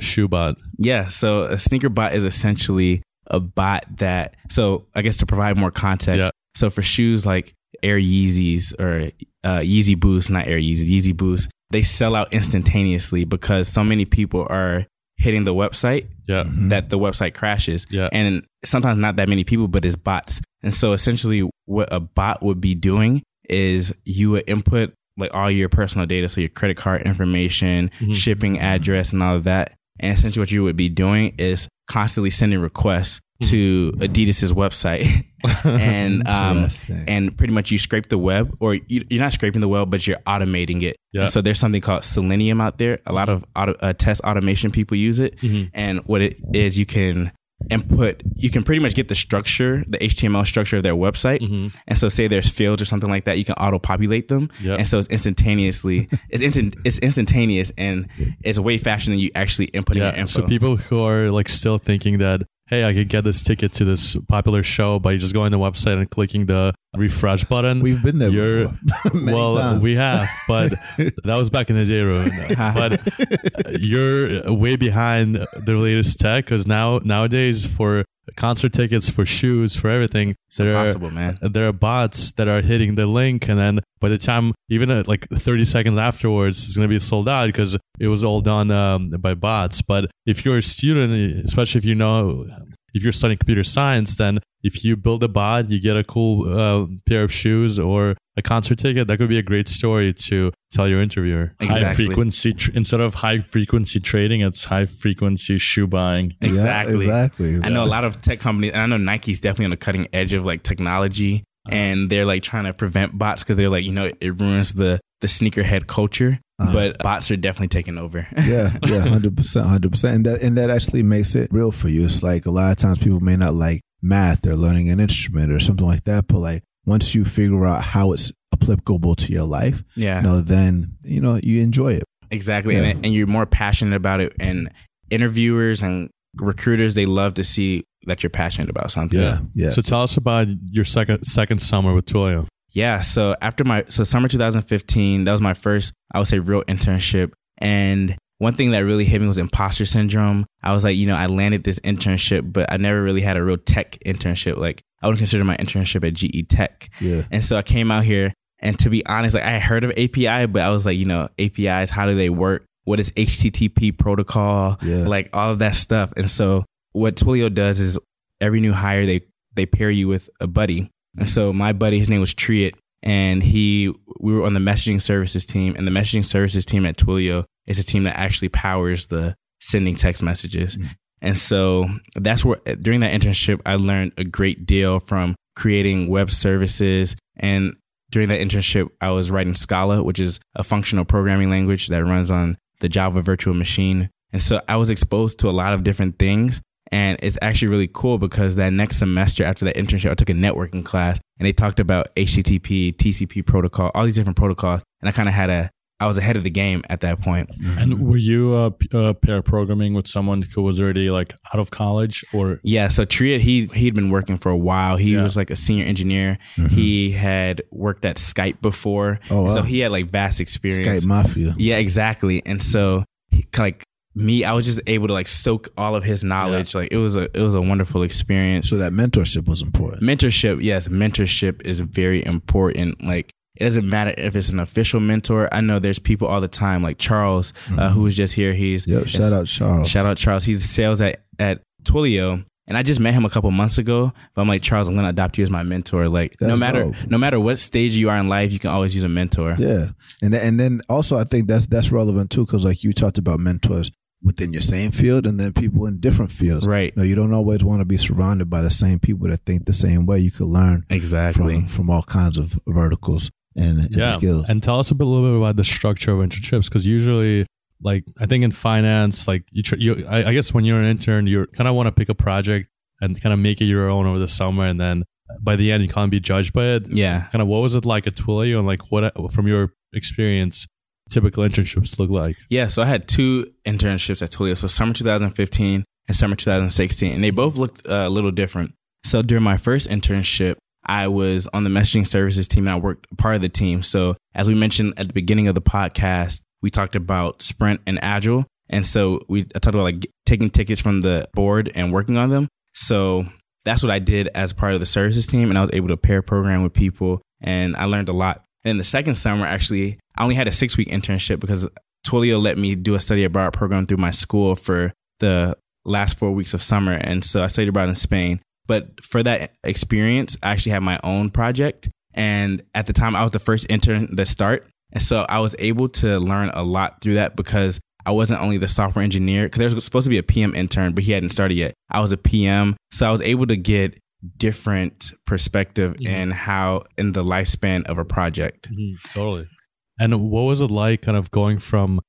shoe bot? Yeah. So a sneaker bot is essentially a bot that, so I guess to provide more context. Yeah. So for shoes like Air Yeezys or uh, Yeezy Boost, not Air Yeezy, Yeezy Boost, they sell out instantaneously because so many people are hitting the website Yeah, that the website crashes. Yeah. And sometimes not that many people, but it's bots. And so essentially what a bot would be doing is you would input like all your personal data, so your credit card information, Mhm. shipping address and all of that. And essentially what you would be doing is constantly sending requests to Adidas's website. and um and pretty much you scrape the web or you, you're not scraping the web but you're automating it. And so there's something called selenium out there a lot of auto, uh, test automation people use it Mhm. and what it is you can input you can pretty much get the structure the html structure of their website Mhm. and so say there's fields or something like that you can auto populate them Yeah. and so it's instantaneously it's instant it's instantaneous and it's way faster than you actually inputting your yeah. info So people who are like still thinking that hey, I could get this ticket to this popular show by just going to the website and clicking the refresh button. We've been there You're- before. Well, times. we have, but that was back in the day, Ruben. but uh, you're way behind the latest tech because now nowadays for concert tickets, for shoes, for everything, it's there are man there are bots that are hitting the link, and then by the time even at like 30 seconds afterwards, it's going to be sold out because it was all done um, by bots. But if you're a student, especially if you know if you're studying computer science, then if you build a bot, you get a cool uh, pair of shoes or a concert ticket. That could be a great story to tell your interviewer. High frequency tr- instead of high frequency trading, it's high frequency shoe buying. Yeah, exactly exactly. I know a lot of tech companies, and I know Nike's definitely on the cutting edge of like technology, and they're like trying to prevent bots because they're like, you know, it ruins the the sneakerhead culture. Uh-huh. But bots are definitely taking over. yeah, yeah, hundred percent, hundred percent, and that and that actually makes it real for you. It's like a lot of times people may not like math or learning an instrument or something like that, but like once you figure out how it's applicable to your life, yeah, you know, then you know you enjoy it. exactly. Yeah. And, and you're more passionate about it. And interviewers and recruiters, they love to see that you're passionate about something. Yeah, yeah. So tell us about your second second summer with Twilio. Yeah. So after my so summer 2015, that was my first, I would say, real internship. And one thing that really hit me was imposter syndrome. I was like, you know, I landed this internship, but I never really had a real tech internship. Like I would consider my internship at GE Tech. yeah, And so I came out here, and to be honest, like I heard of API, but I was like, you know, APIs, how do they work? What is HTTP protocol? Yeah. Like all of that stuff. And so what Twilio does is every new hire they they pair you with a buddy. And so my buddy, his name was Triet, and he we were on the messaging services team, and the messaging services team at Twilio is a team that actually powers the sending text messages. Mm. And so that's where during that internship I learned a great deal from creating web services. And during that internship I was writing Scala, which is a functional programming language that runs on the Java virtual machine. And so I was exposed to a lot of different things. And it's actually really cool because that next semester after that internship I took a networking class and they talked about HTTP, TCP protocol, all these different protocols. And I kind of had a I was ahead of the game at that point. And were you uh, uh, pair programming with someone who was already like out of college or? Yeah, so Triet, he he'd been working for a while. He Yeah. was like a senior engineer. He had worked at Skype before, Oh, wow. so he had like vast experience. Skype Mafia. Yeah, exactly. And so, he, like me, I was just able to like soak all of his knowledge. Like it was a it was a wonderful experience. So that mentorship was important. Mentorship, yes, mentorship is very important. Like it doesn't matter if it's an official mentor. I know there's people all the time like Charles, uh, who was just here. He's Yep. Shout out Charles. shout out Charles. He's sales at at Twilio. And I just met him a couple months ago, but I'm like Charles. I'm gonna adopt you as my mentor. Like no matter dope. no matter what stage you are in life, you can always use a mentor. Yeah, and then, and then also I think that's that's relevant too because like you talked about mentors within your same field and then people in different fields. Right. You know, you don't always want to be surrounded by the same people that think the same way. You could learn Exactly. from from all kinds of verticals and, and yeah. skills. And tell us a bit, a little bit about the structure of internships, because usually, like I think in finance, like you, tr- you I, I guess when you're an intern, you kind of want to pick a project and kind of make it your own over the summer, and then by the end you can't be judged by it. Yeah. Kind of what was it like at Twilio, and like what from your experience, typical internships look like? Yeah, so I had two internships at Twilio. So summer 2015 and summer 2016, and they both looked uh, a little different. So during my first internship, I was on the messaging services team and I worked part of the team. So as we mentioned at the beginning of the podcast, we talked about Sprint and Agile. And so we I talked about like taking tickets from the board and working on them. So that's what I did as part of the services team. And I was able to pair program with people and I learned a lot. And the second summer, actually, I only had a six week internship because Twilio let me do a study abroad program through my school for the last four weeks of summer. And so I studied abroad in Spain. But for that experience, I actually had my own project. And at the time, I was the first intern to start. And so I was able to learn a lot through that because I wasn't only the software engineer, because there was supposed to be a PM intern, but he hadn't started yet. I was a PM. So I was able to get different perspective Mhm. in how in the lifespan of a project. Totally. And what was it like, kind of going from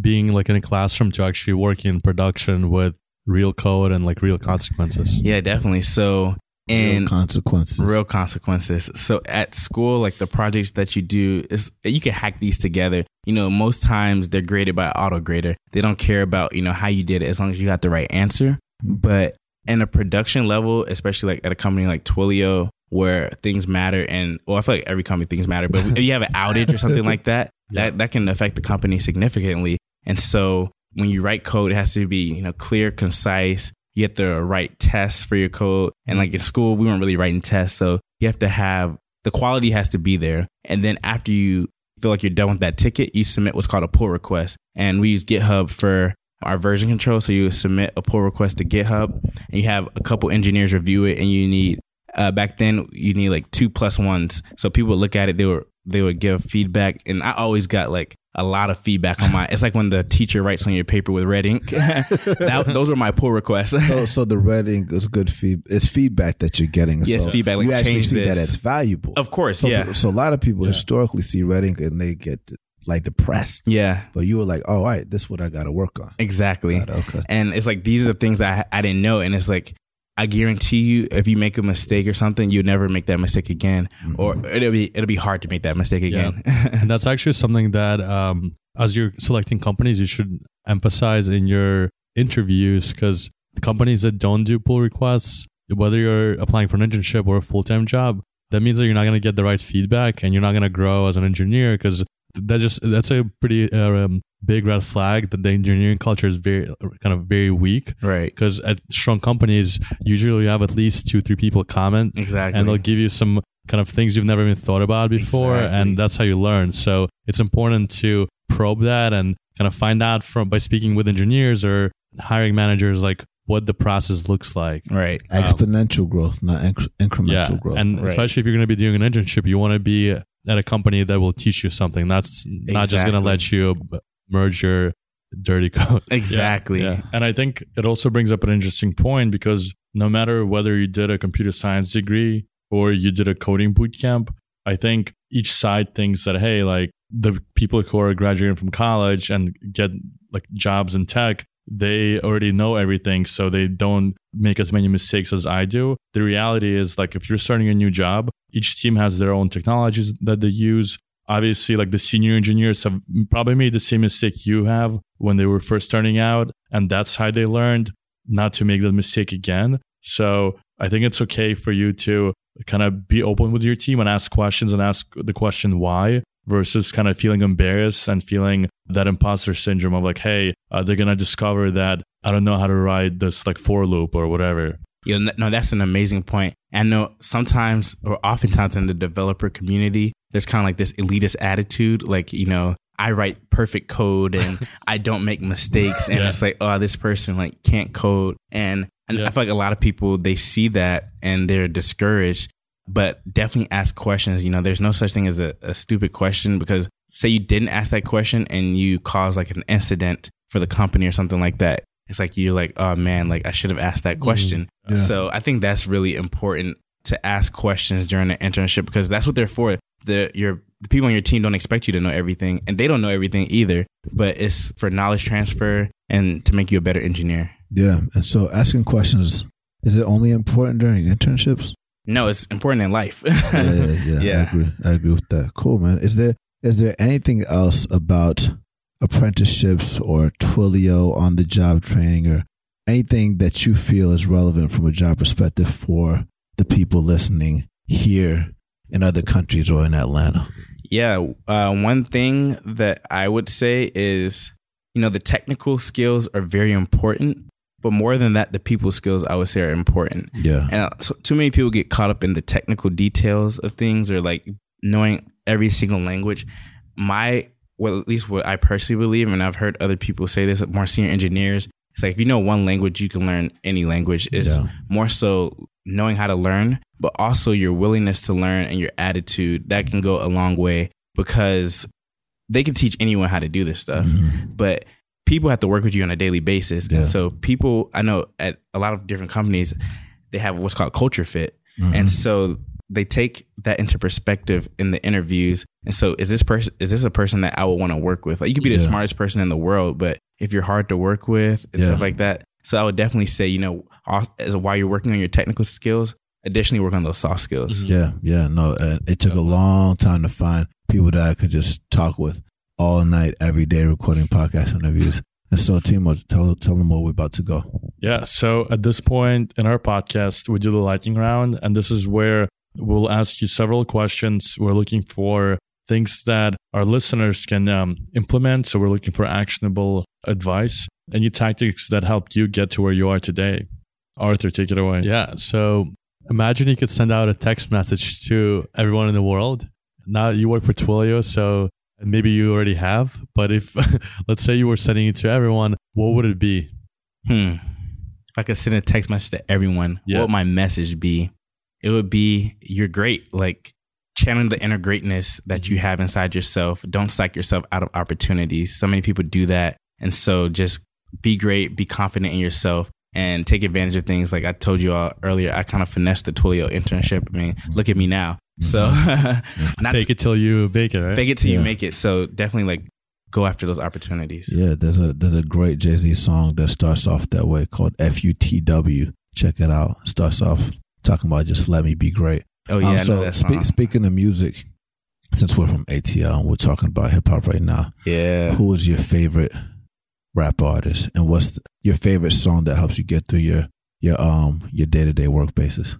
being like in a classroom to actually working in production with real code and like real consequences? Yeah, definitely. So Real consequences. real consequences. So at school, like the projects that you do is you can hack these together. You know, most times they're graded by auto grader. They don't care about, you know, how you did it as long as you got the right answer. But in a production level, especially like at a company like Twilio where things matter and well, I feel like every company things matter, but if you have an outage or something like that, that that can affect the company significantly. And so when you write code, it has to be, you know, clear, concise. You have to write tests for your code. And like in school, we weren't really writing tests. So you have to have the quality has to be there. And then after you feel like you're done with that ticket, you submit what's called a pull request. And we use GitHub for our version control. So you submit a pull request to GitHub and you have a couple engineers review it and you need uh, back then you need like two plus ones. So people would look at it, they were they would give feedback, and I always got like a lot of feedback on my. It's like when the teacher writes on your paper with red ink. that, those were my pull requests. so, so the red ink is good feed. It's feedback that you're getting. Yes, so feedback, like, you actually change see that this. as valuable. of course, So, yeah, so a lot of people historically see red ink and they get like depressed. yeah, But you were like, oh, all right, this is what I got to work on. exactly. Got it, okay. And it's like these are the things that I, I didn't know, and it's like. I guarantee you, if you make a mistake or something, you'll never make that mistake again, or it'll be it'll be hard to make that mistake again. and that's actually something that um, as you're selecting companies you should emphasize in your interviews because companies that don't do pull requests whether you're applying for an internship or a full-time job that means that you're not going to get the right feedback and you're not going to grow as an engineer because that just that's a pretty uh, um, big red flag that the engineering culture is very kind of very weak right. because at strong companies usually you have at least two three people comment Exactly. and they'll give you some kind of things you've never even thought about before Exactly. and that's how you learn so it's important to probe that and kind of find out from by speaking with engineers or hiring managers like what the process looks like right. Exponential growth, not inc- incremental yeah growth. and Right. especially if you're going to be doing an internship you want to be at a company that will teach you something that's not just going to let you merge your dirty code Exactly. yeah. And I think it also brings up an interesting point because no matter whether you did a computer science degree or you did a coding boot camp, I think each side thinks that, hey, like the people who are graduating from college and get like jobs in tech, they already know everything. So they don't make as many mistakes as I do. The reality is like if you're starting a new job, each team has their own technologies that they use obviously like the senior engineers have probably made the same mistake you have when they were first starting out and that's how they learned not to make that mistake again so i think it's okay for you to kind of be open with your team and ask questions and ask the question why versus kind of feeling embarrassed and feeling that imposter syndrome of like hey uh, they're gonna discover that i don't know how to ride this like for loop or whatever Yo, n- no, that's an amazing point. I know sometimes or oftentimes in the developer community, there's kind of like this elitist attitude, like you know, I write perfect code and I don't make mistakes, and Yeah. it's like, oh, this person like can't code, and, and Yeah. I feel like a lot of people they see that and they're discouraged. But definitely ask questions. You know, there's no such thing as a, a stupid question because say you didn't ask that question and you cause like an incident for the company or something like that. It's like you're like, oh man, like I should have asked that mm-hmm. question. Yeah. So I think that's really important to ask questions during an internship because that's what they're for. The your the people on your team don't expect you to know everything, and they don't know everything either. But it's for knowledge transfer and to make you a better engineer. Yeah. And so asking questions, is it only important during internships? No, it's important in life. yeah, yeah, Yeah. I agree. I agree with that. Cool, man. Is there is there anything else about apprenticeships or Twilio on the job training or anything that you feel is relevant from a job perspective for the people listening here in other countries or in Atlanta? Yeah, uh, one thing that I would say is, you know, the technical skills are very important, but more than that, the people skills I would say are important. Yeah. And uh, so, too many people get caught up in the technical details of things or like knowing every single language. My, well, at least what I personally believe, and I've heard other people say this, more senior engineers, it's like if you know one language, you can learn any language. It's Yeah. more so knowing how to learn, but also your willingness to learn and your attitude. That can go a long way because they can teach anyone how to do this stuff Mhm. but people have to work with you on a daily basis. Yeah. And so people I know at a lot of different companies, they have what's called culture fit. Mhm. And so they take that into perspective in the interviews. And so is this person is this a person that I would want to work with? Like you could be the smartest person in the world, but if you're hard to work with and Yeah. stuff like that. So I would definitely say, you know, as while you're working on your technical skills, additionally work on those soft skills. Yeah, yeah, no. It took a long time to find people that I could just talk with all night, every day, recording podcast interviews. And so, Timur, tell tell them where we're about to go. Yeah. So at this point in our podcast, we do the lightning round, and this is where we'll ask you several questions. We're looking for things that our listeners can um, implement. So we're looking for actionable advice, any tactics that helped you get to where you are today. Artur, take it away. Yeah. So imagine you could send out a text message to everyone in the world. Now you work for Twilio, so maybe you already have. But if let's say you were sending it to everyone, what would it be? Hmm. If I could send a text message to everyone, Yeah. what would my message be? It would be, you're great. Like, channeling the inner greatness that you have inside yourself. Don't psych yourself out of opportunities. So many people do that. And so just be great, be confident in yourself, and take advantage of things. Like I told you all earlier, I kind of finessed the Twilio internship. I mean, look at me now. So, not Fake it till you bake it, right? fake it till Yeah. you make it. So, definitely like go after those opportunities. Yeah, there's a there's a great Jay Z song that starts off that way called FUTW. Check it out. Starts off talking about just let me be great. Oh, yeah. Um, so spe- speaking of music, since we're from ATL and we're talking about hip hop right now, yeah. who is your favorite rap artist, and what's the, your favorite song that helps you get through your your um your day to day work basis?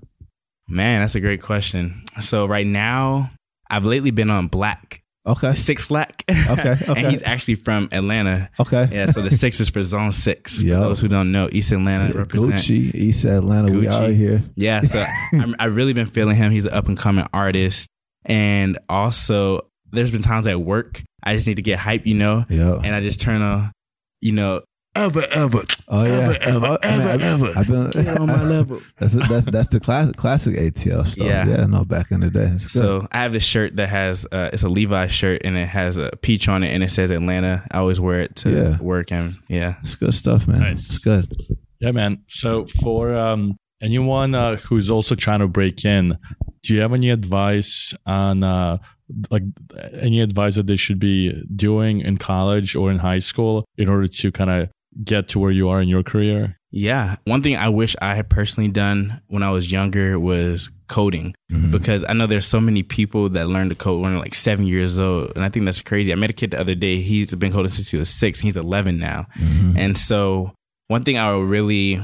Man, that's a great question. So right now, I've lately been on Black Okay, Six Black. Okay, and okay. he's actually from Atlanta. okay. Yeah, so the six is for Zone Six. For those who don't know, East Atlanta Yeah. Gucci, East Atlanta, we Gucci. out here. Yeah, so I'm, I've really been feeling him. He's an up and coming artist, and also there's been times at work I just need to get hype, you know, Yeah. and I just turn on, you know, ever ever. Oh yeah, Ever, ever, I've- ever, I've been Get on my level. That's that's that's the classic classic ATL stuff. Yeah. Yeah, no, back in the day. It's good. So I have this shirt that has uh, it's a Levi shirt and it has a peach on it and it says Atlanta. I always wear it to Yeah. work and yeah. it's good stuff, man. Nice. It's good. Yeah, man. So for um, anyone uh, who's also trying to break in, do you have any advice on uh, like any advice that they should be doing in college or in high school in order to kind of get to where you are in your career? Yeah. One thing I wish I had personally done when I was younger was coding Mhm. because I know there's so many people that learn to code when they're like seven years old. And I think that's crazy. I met a kid the other day. He's been coding since he was six. He's 11 now. Mhm. And so one thing I would really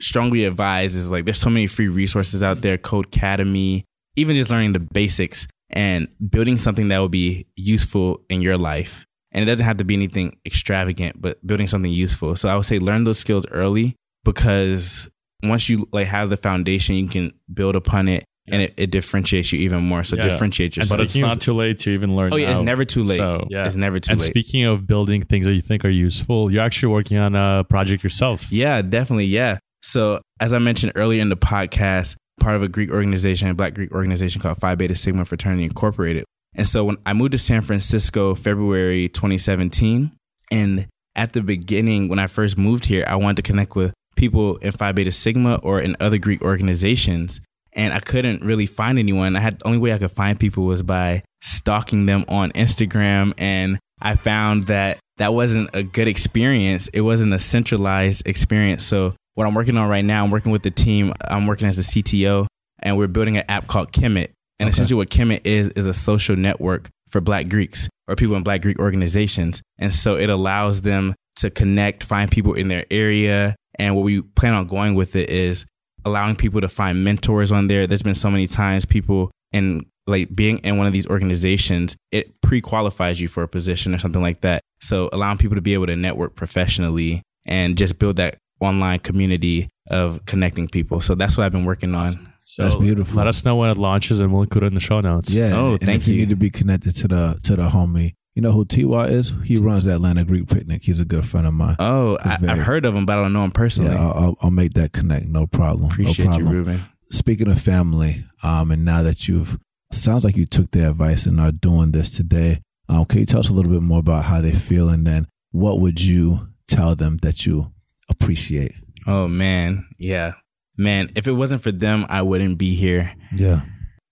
strongly advise is like there's so many free resources out there, Codecademy, even just learning the basics and building something that will be useful in your life. And it doesn't have to be anything extravagant, but building something useful. So I would say learn those skills early because once you like have the foundation, you can build upon it and it, it differentiates you even more. So Yeah. differentiate yourself. but it's not too late to even learn. Oh yeah, it's never too late. So, yeah. It's never too and late. And speaking of building things that you think are useful, you're actually working on a project yourself. Yeah, definitely. Yeah. So, as I mentioned earlier in the podcast, part of a Greek organization, a Black Greek organization called Phi Beta Sigma Fraternity Incorporated. And so, when I moved to San Francisco, February 2017, and at the beginning, when I first moved here, I wanted to connect with people in Phi Beta Sigma or in other Greek organizations. And I couldn't really find anyone. I had the only way I could find people was by stalking them on Instagram. And I found that that wasn't a good experience. It wasn't a centralized experience. So what I'm working on right now, I'm working with the team. I'm working as a CTO, and we're building an app called Khemet. And Okay. essentially, what Khemet is is a social network for Black Greeks or people in Black Greek organizations. And so it allows them to connect, find people in their area. And what we plan on going with it is allowing people to find mentors on there. There's been so many times people in like being in one of these organizations, it pre-qualifies you for a position or something like that. So allowing people to be able to network professionally and just build that online community of connecting people. So that's what I've been working on. So That's beautiful. Let us know when it launches, and we'll include it in the show notes. Yeah. Oh, and thank if you. you. need to be connected to the to the homie. You know who Ty is? He runs the Atlanta Greek Picnic. He's a good friend of mine. Oh, I, Very- I've heard of him, but I don't know him personally. yeah, I'll, I'll, I'll make that connect. No problem. Appreciate no you, problem. Ruben. Speaking of family, um, and now that you've sounds like you took their advice and are doing this today, um, can you tell us a little bit more about how they feel, and then what would you tell them that you appreciate? Oh man, yeah, man. If it wasn't for them, I wouldn't be here. Yeah,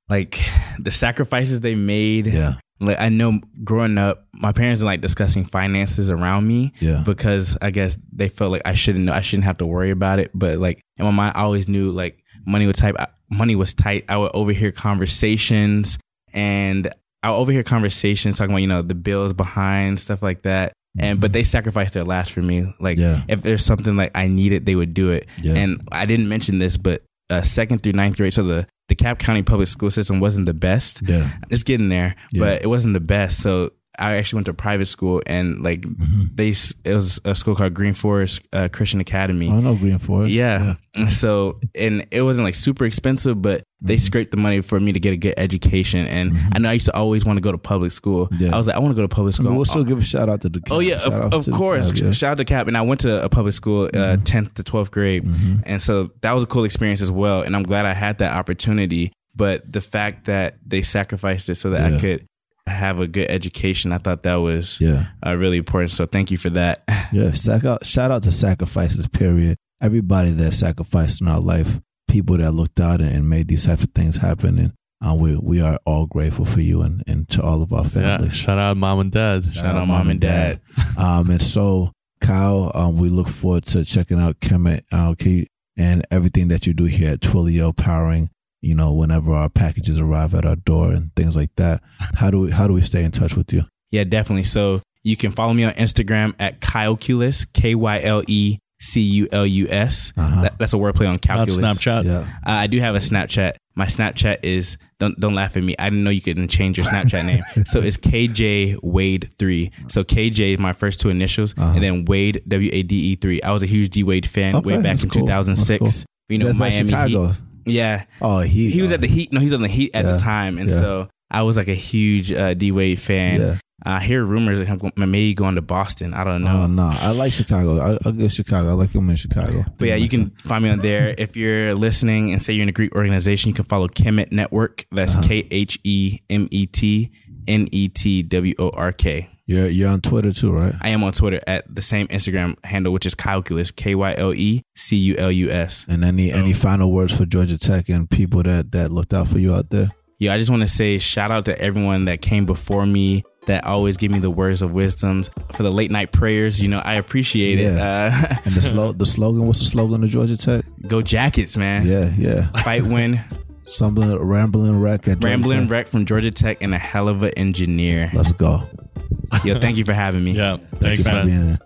Like the sacrifices they made. yeah, Like I know, growing up, my parents didn't like discussing finances around me. yeah, because I guess they felt like I shouldn't know, I shouldn't have to worry about it. But like in my mind, I always knew like money was tight. Money was tight. I would overhear conversations, and I would overhear conversations talking about you know the bills behind stuff like that. And but they sacrificed their last for me. Like Yeah. if there's something like I needed, they would do it. Yeah. And I didn't mention this, but uh, second through ninth grade, so the the Cap County public school system wasn't the best yeah. it's getting there, Yeah. but it wasn't the best. So I actually went to private school, and like Mm-hmm. they, it was a school called Green Forest uh, Christian Academy. I know Green Forest. yeah. So and it wasn't like super expensive, but they Mm-hmm. scraped the money for me to get a good education. And I know I used to always want to go to public school. Yeah. I was like, I want to go to public I school. mean, we'll still give a shout out to the. Cap. Oh yeah, Shout of, of course. Cavs, yeah. Shout out to Cap, and I went to a public school, uh, Mm-hmm. 10th to 12th grade, and so that was a cool experience as well. And I'm glad I had that opportunity. But the fact that they sacrificed it so that Yeah. I could have a good education, I thought that was Yeah, uh, really important. So thank you for that. yeah. Sac- shout out to sacrifices. Period. Everybody that sacrificed in our life, people that looked out and, and made these types of things happen, and uh, we we are all grateful for you and, and to all of our Yeah. families. Shout out mom and dad. Shout out mom and dad. um, and so, Kyle, um, we look forward to checking out Khemet uh, okay, and everything that you do here at Twilio, powering. You know, whenever our packages arrive at our door and things like that. How do we how do we stay in touch with you? Yeah, definitely. So you can follow me on Instagram at Kyleculus, K Y L E C U L U S. Uh-huh. That's a wordplay on Not calculus. Snapchat. Yeah. Uh, I do have a Snapchat. My Snapchat is don't don't laugh at me. I didn't know you could change your Snapchat name. So it's KJ Wade three. So KJ is my first two initials, Uh-huh. and then Wade W A D E three. I was a huge D Wade fan Okay, way back in cool. 2006. That's You know That's like Miami Chicago. Heat. Yeah, Oh, he he was at the Heat. No, he was on the Heat at Yeah. the time, and Yeah. so I was like a huge uh, D Wade fan. Yeah. I hear rumors of him maybe going to Boston. I don't know. No, no, I like Chicago. I, I'll give Chicago. I like him in Chicago. But yeah, you can find me on there. If you're listening and say you're in a Greek organization, you can follow Khemet Network. That's Uh-huh. K H E M E T N E T W O R K. You're you're on Twitter too, right? I am on Twitter at the same Instagram handle, which is Kyleculus, K Y L E C U L U S. And any any final words for Georgia Tech and people that that looked out for you out there? Yeah, I just want to say shout out to everyone that came before me that always give me the words of wisdoms for the late night prayers. You know, I appreciate it. Uh, And the slo- the slogan. What's the slogan of Georgia Tech? go Jackets, man. Yeah, yeah. Fight win, Something rambling wreck at Georgia rambling Tech. wreck from Georgia Tech, and a hell of an engineer. Let's go. Yo, thank you for having me. Yeah. Thanks, Thanks for man. being here.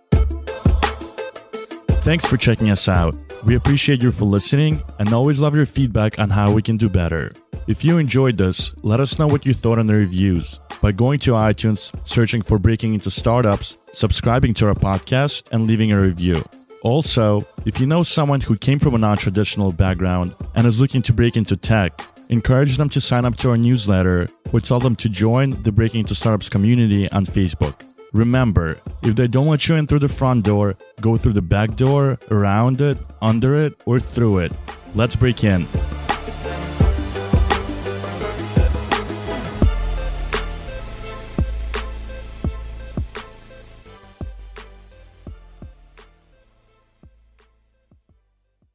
Thanks for checking us out. We appreciate you for listening and always love your feedback on how we can do better. If you enjoyed this, let us know what you thought in the reviews by going to iTunes, searching for Breaking Into Startups, subscribing to our podcast, and leaving a review. Also, if you know someone who came from a non traditional background and is looking to break into tech, encourage them to sign up to our newsletter or tell them to join the Breaking into Startups community on Facebook. Remember, if they don't let you in through the front door, go through the back door, around it, under it, or through it. Let's break in.